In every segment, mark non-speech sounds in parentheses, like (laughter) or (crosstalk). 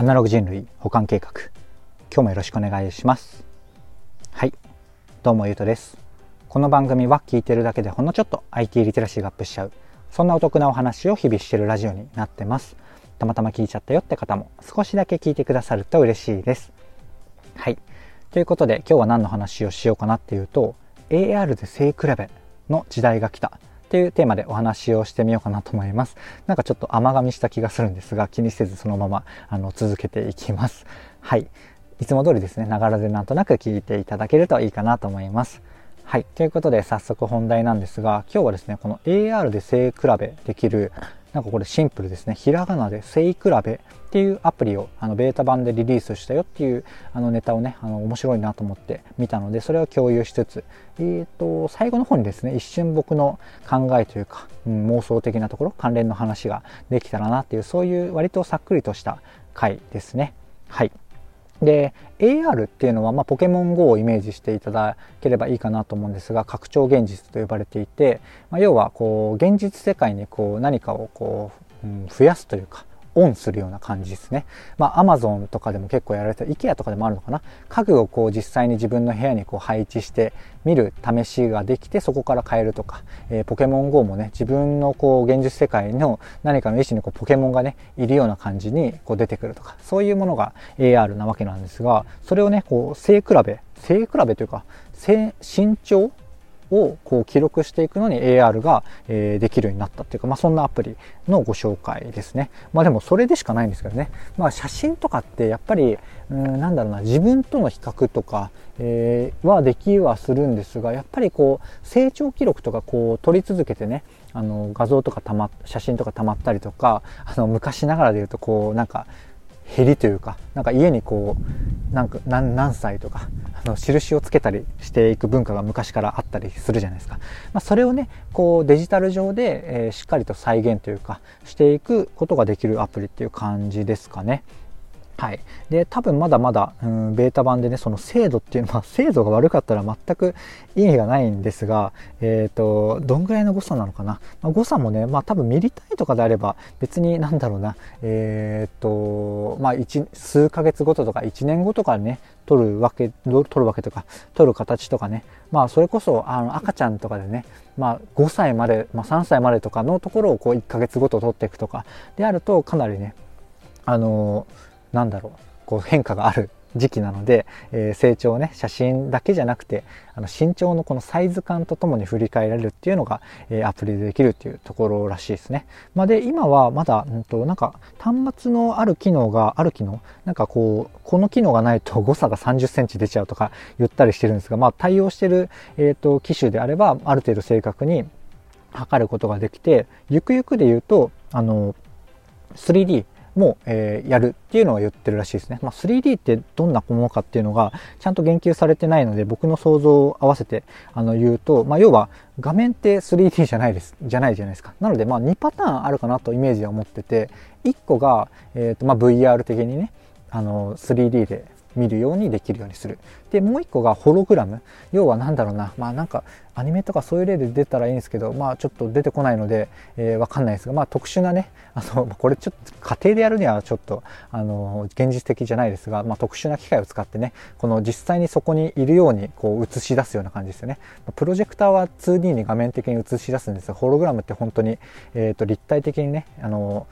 アナログ人類保管計画。今日もよろしくお願いします。はい。どうもゆうとです。この番組は聞いてるだけでほんのちょっと IT リテラシーがアップしちゃう。そんなお得なお話を日々してるラジオになってます。たまたま聞いちゃったよって方も少しだけ聞いてくださると嬉しいです。はい。ということで今日は何の話をしようかなっていうと AR で背比べの時代が来た。っていうテーマでお話をしてみようかなと思います。なんかちょっと甘噛みした気がするんですが、気にせずそのままあの続けていきます。はい。いつも通りですね、ながらでなんとなく聞いていただけるといいかなと思います。はい。ということで早速本題なんですが、今日はですね、この AR で背比べできるなんかこれシンプルですね。ひらがなでせいくらべっていうアプリをあのベータ版でリリースしたよっていうあのネタをね、あの面白いなと思って見たので、それを共有しつつ、えっ、ー、と、最後の方にですね、一瞬僕の考えというか、うん、妄想的なところ、関連の話ができたらなっていう、そういう割とさっくりとした回ですね。はい。で AR っていうのは、まあ、ポケモン GO をイメージしていただければいいかなと思うんですが拡張現実と呼ばれていて、まあ、要はこう現実世界にこう何かをこう、うん、増やすというかオンするような感じですね。まあ、アマゾンとかでも結構やられた、IKEA とかでもあるのかな。家具をこう実際に自分の部屋にこう配置して見る試しができて、そこから変えるとか、えー、ポケモン GO もね、自分のこう現実世界の何かの意思にこうポケモンがね、いるような感じにこう出てくるとか、そういうものが AR なわけなんですが、それをね、こう、背比べ、背比べというか、身長をこう記録していくのに AR が、えー、できるようになったっていうか、まあ、そんなアプリのご紹介ですね。まあでもそれでしかないんですけどね。まあ写真とかってやっぱり、うん、なんだろうな、自分との比較とか、えー、はできはするんですが、やっぱりこう成長記録とかこう撮り続けてね、あの画像とかたま、写真とかたまったりとか、あの昔ながらで言うとこうなんか減りというか、なんか家にこう、なんか何何歳とか、あの印をつけたりしていく文化が昔からあったりするじゃないですか。まあ、それをね、こうデジタル上で、えー、しっかりと再現というか、していくことができるアプリっていう感じですかね。はい。で、多分まだまだ、うん、ベータ版でね、その精度っていうのは、精度が悪かったら全く意味がないんですが、え、ー、と、どんぐらいの誤差なのかな。まあ、誤差もね、まあ多分ミリ単位とかであれば、別になんだろうな、え、ー、と、まあ、数ヶ月ごととか1年後とかね、取るわけ、取るわけとか、取る形とかね、まあそれこそ、あの、赤ちゃんとかでね、まあ5歳まで、まあ3歳までとかのところをこう1ヶ月ごと取っていくとか、であるとかなりね、あのーなんだろうこう変化がある時期なので、えー、成長をね写真だけじゃなくてあの身長のこのサイズ感とともに振り返られるっていうのが、えー、アプリでできるっていうところらしいですね。まあ、で今はまだ、うんと、なんか端末のある機能がある機能なんかこうこの機能がないと誤差が30センチ出ちゃうとか言ったりしてるんですが、まあ、対応してる、えーと機種であればある程度正確に測ることができてゆくゆくで言うとあの 3D も、えー、やるっていうのは言ってるらしいですね。まあ、3D ってどんなものかっていうのがちゃんと言及されてないので僕の想像を合わせてあの言うと、まあ、要は画面って 3D じゃないです、じゃないじゃないですか。なのでまあ2パターンあるかなとイメージは思ってて、1個が、えーとまあ、VR 的にね、あの 3D で見るようにできるようにする。で、もう一個がホログラム。要は何だろうな。まあなんかアニメとかそういう例で出たらいいんですけど、まあちょっと出てこないので、えー、わかんないですが、まあ特殊なね、あの、これちょっと家庭でやるにはちょっと、あの、現実的じゃないですが、まあ特殊な機械を使ってね、この実際にそこにいるようにこう映し出すような感じですよね。プロジェクターは 2D に画面的に映し出すんですが、ホログラムって本当に、えっ、ー、と立体的にね、あの、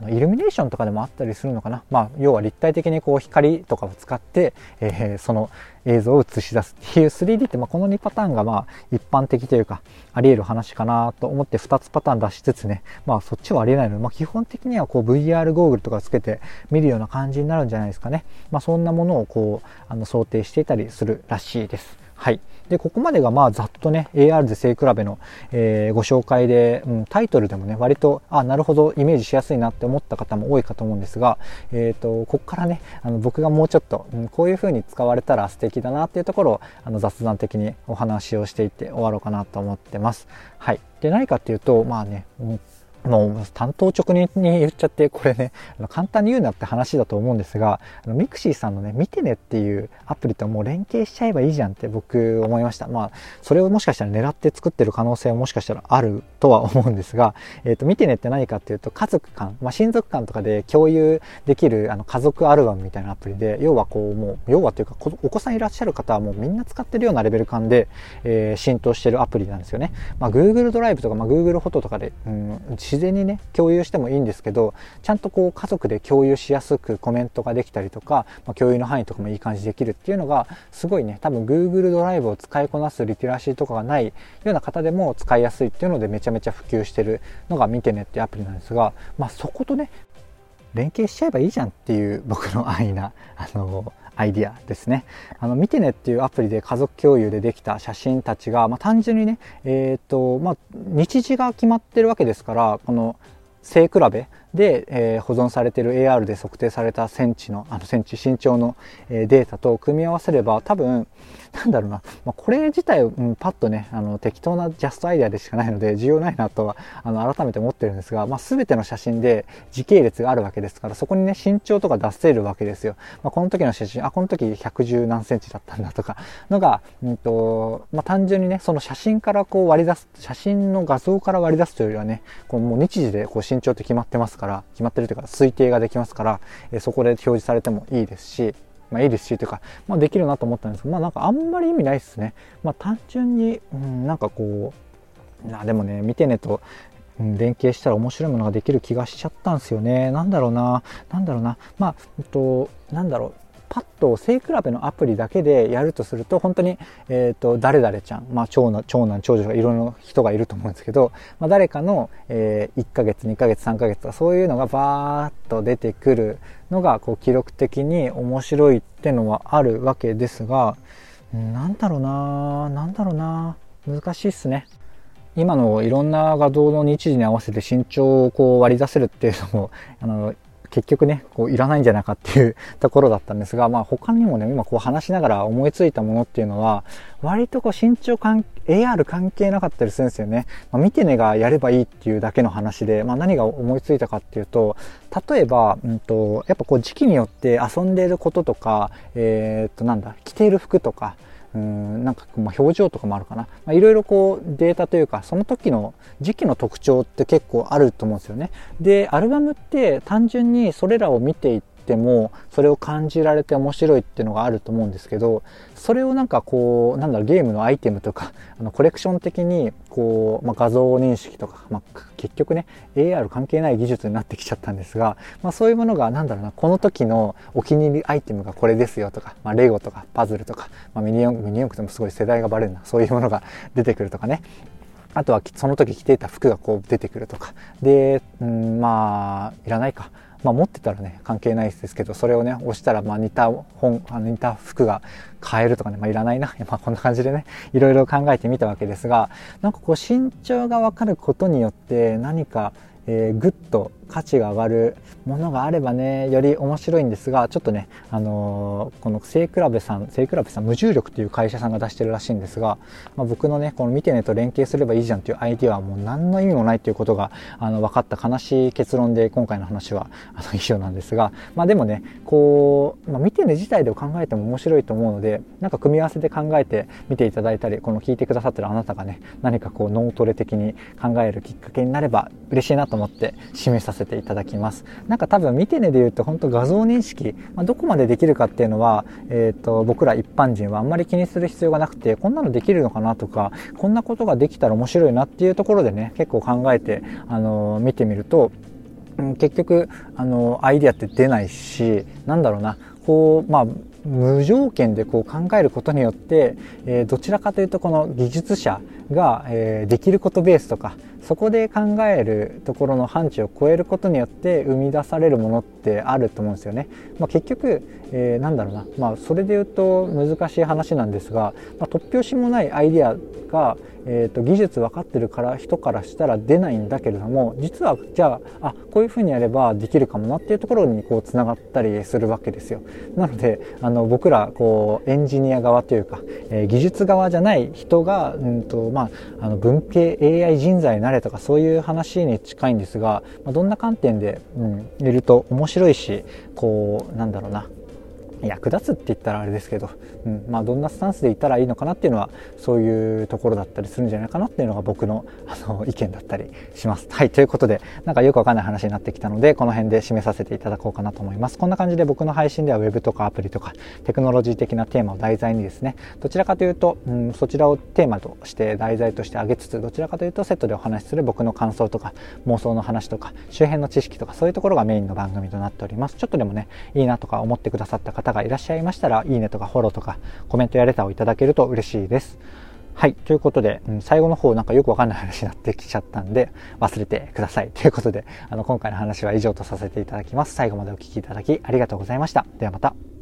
あのイルミネーションとかでもあったりするのかな、まあ、要は立体的にこう光とかを使って、えー、その映像を映し出す。っていう 3D ってまあこの2パターンがまあ一般的というかあり得る話かなと思って2つパターン出しつつね。まあそっちはありえないので、まあ、基本的にはこう VR ゴーグルとかつけて見るような感じになるんじゃないですかね。まあそんなものをこうあの想定していたりするらしいです。はい。で、ここまでがまあざっとね、AR で背比べの、えー、ご紹介で、うん、タイトルでもね、割と、あ、なるほど、イメージしやすいなって思った方も多いかと思うんですが、えっ、ー、と、ここからね、あの僕がもうちょっと、うん、こういう風に使われたら素敵だなっていうところを、あの雑談的にお話をしていって終わろうかなと思ってます。はい。で、何かっていうと、まあね、うんもう単刀直入に言っちゃって、これね、(laughs) 簡単に言うなって話だと思うんですが、あのミクシィさんのね、みてねっていうアプリともう連携しちゃえばいいじゃんって僕思いました。まあ、それをもしかしたら狙って作ってる可能性はもしかしたらあるとは思うんですが、(laughs) えっ、ー、と、みてねって何かっていうと、家族間、まあ、親族間とかで共有できるあの家族アルバムみたいなアプリで、要はこう、もう、要はというか、お子さんいらっしゃる方はもうみんな使ってるようなレベル感で、えー、浸透してるアプリなんですよね。まあ、Google ドライブとか、まあ、Google フォトとかで、うん、自然にね、共有してもいいんですけどちゃんとこう家族で共有しやすくコメントができたりとか、まあ、共有の範囲とかもいい感じできるっていうのがすごいね多分 Google ドライブを使いこなすリテラシーとかがないような方でも使いやすいっていうのでめちゃめちゃ普及してるのが見てねっていうアプリなんですが、まあ、そことね連携しちゃえばいいじゃんっていう僕の安易なあのアイディアですね。あの、見てねっていうアプリで家族共有でできた写真たちが、まあ、単純にね、えっ、ー、と、まあ、日時が決まってるわけですから、この背比べで、えー、保存されている AR で測定されたセンチの、あのセンチ身長の、えー、データと組み合わせれば多分、なんだろうな、まあ、これ自体、うん、パッとね、あの適当なジャストアイデアでしかないので重要ないなとはあの改めて思ってるんですが、まあ、全ての写真で時系列があるわけですから、そこにね、身長とか出せるわけですよ。まあ、この時の写真、あ、この時110何センチだったんだとか、のが、うんと、まあ、単純にね、その写真からこう割り出す、写真の画像から割り出すというよりはね、こうもう日時でこう身長って決まってますから、から決まってるというか推定ができますから、えそこで表示されてもいいですし、まあいいですし、というか、まあできるなと思ったんですけど、まあなんかあんまり意味ないですね。まあ単純に、うん、なんかこう、なでもね、見てねと、うん、連携したら面白いものができる気がしちゃったんですよね。なんだろうな、なんだろうな、まあ、えっと、なんだろう、パッと背比べのアプリだけでやるとすると、本当に、えっ、ー、と、誰々ちゃん、まあ、長男、長男、長女がいろんな人がいると思うんですけど、まあ、誰かの、えー、1ヶ月、2ヶ月、3ヶ月とか、そういうのがバーッと出てくるのが、こう、記録的に面白いってのはあるわけですが、なんだろうななんだろうな難しいっすね。今のいろんな画像の日時に合わせて身長をこう割り出せるっていうのも、あの、結局ね、こういらないんじゃないかっていうところだったんですが、まあ他にもね、今こう話しながら思いついたものっていうのは、割とこう身長関 AR 関係なかったりするんですよね。まあ、見てねがやればいいっていうだけの話で、まあ何が思いついたかっていうと、例えば、うんと、やっぱこう時期によって遊んでいることとか、えー、っとなんだ、着ている服とか、うんなんかまあ表情とかもあるかな、まいろいろこうデータというかその時の時期の特徴って結構あると思うんですよね。でアルバムって単純にそれらを見ていっててもそれを感じられて面白いっていうのがあると思うんですけどそれをなんかこうなんだろうゲームのアイテムとか (laughs) あのコレクション的にこう、まあ、画像認識とか、まあ、結局ね AR 関係ない技術になってきちゃったんですが、まあ、そういうものがなんだろうなこの時のお気に入りアイテムがこれですよとか、まあ、レゴとかパズルとか、まあ、ミニ四駆ミニ四駆でもすごい世代がバレるなそういうものが出てくるとかね。あとはその時着ていた服がこう出てくるとか。で、うん、まあいらないか。まあ、持ってたらね関係ないですけどそれをね押したらまあ似た本あの似た服が買えるとかね、まあ、いらないな、まあ、こんな感じでねいろいろ考えてみたわけですがなんかこう身長が分かることによって何かえー、ぐっと価値が上がるものがあればね、より面白いんですが、ちょっとね、あのー、この聖比べさん、聖比べさん、無重力っていう会社さんが出してるらしいんですが、まあ、僕のね、この見てねと連携すればいいじゃんっていうアイディアはもう何の意味もないっていうことが、あの、分かった悲しい結論で今回の話は、あの、(laughs) 以上なんですが、まあでもね、こう、まあ、見てね自体で考えても面白いと思うので、なんか組み合わせで考えて見ていただいたり、この聞いてくださってるあなたがね、何かこう脳トレ的に考えるきっかけになれば嬉しいなと思って締めさせてせていただきます。なんか多分見てねで言うと本当画像認識、まあ、どこまでできるかっていうのは、え、ー、と、僕ら一般人はあんまり気にする必要がなくて、こんなのできるのかなとか、こんなことができたら面白いなっていうところでね、結構考えて、あのー、見てみると、結局、あの、アイデアって出ないし、なんだろうな、こう、まあ、無条件でこう考えることによって、えー、どちらかというとこの技術者が、えー、できることベースとかそこで考えるところの範疇を超えることによって生み出されるものってあると思うんですよね。まあ、結局、えー、なんだろうな、まあ、それで言うと難しい話なんですが、まあ、突拍子もないアイディアが、えーと、技術分かってるから人からしたら出ないんだけれども実はじゃああこういうふうにやればできるかもなっていうところにこうつながったりするわけですよ。なのであのの僕らこうエンジニア側というか、えー、技術側じゃない人が、うんとまあ、あの文系 AI 人材になれとかそういう話に近いんですが、まあ、どんな観点で、うん、いると面白いしこうなんだろうな。役立つって言ったらあれですけど、うんまあ、どんなスタンスでいったらいいのかなっていうのはそういうところだったりするんじゃないかなっていうのが僕のあの意見だったりします。はいということでなんかよくわかんない話になってきたのでこの辺で締めさせていただこうかなと思います。こんな感じで僕の配信では Web とかアプリとかテクノロジー的なテーマを題材にですねどちらかというと、うん、そちらをテーマとして題材として挙げつつどちらかというとセットでお話しする僕の感想とか妄想の話とか周辺の知識とかそういうところがメインの番組となっております。ちょっとでもねいいなとか思ってくださった方方がいらっしゃいましたらいいねとかフォローとかコメントやレターをいただけると嬉しいです。はい。ということで、うん、最後の方なんかよくわかんない話になってきちゃったんで、忘れてください。ということで、あの、今回の話は以上とさせていただきます。最後までお聴きいただきありがとうございました。ではまた。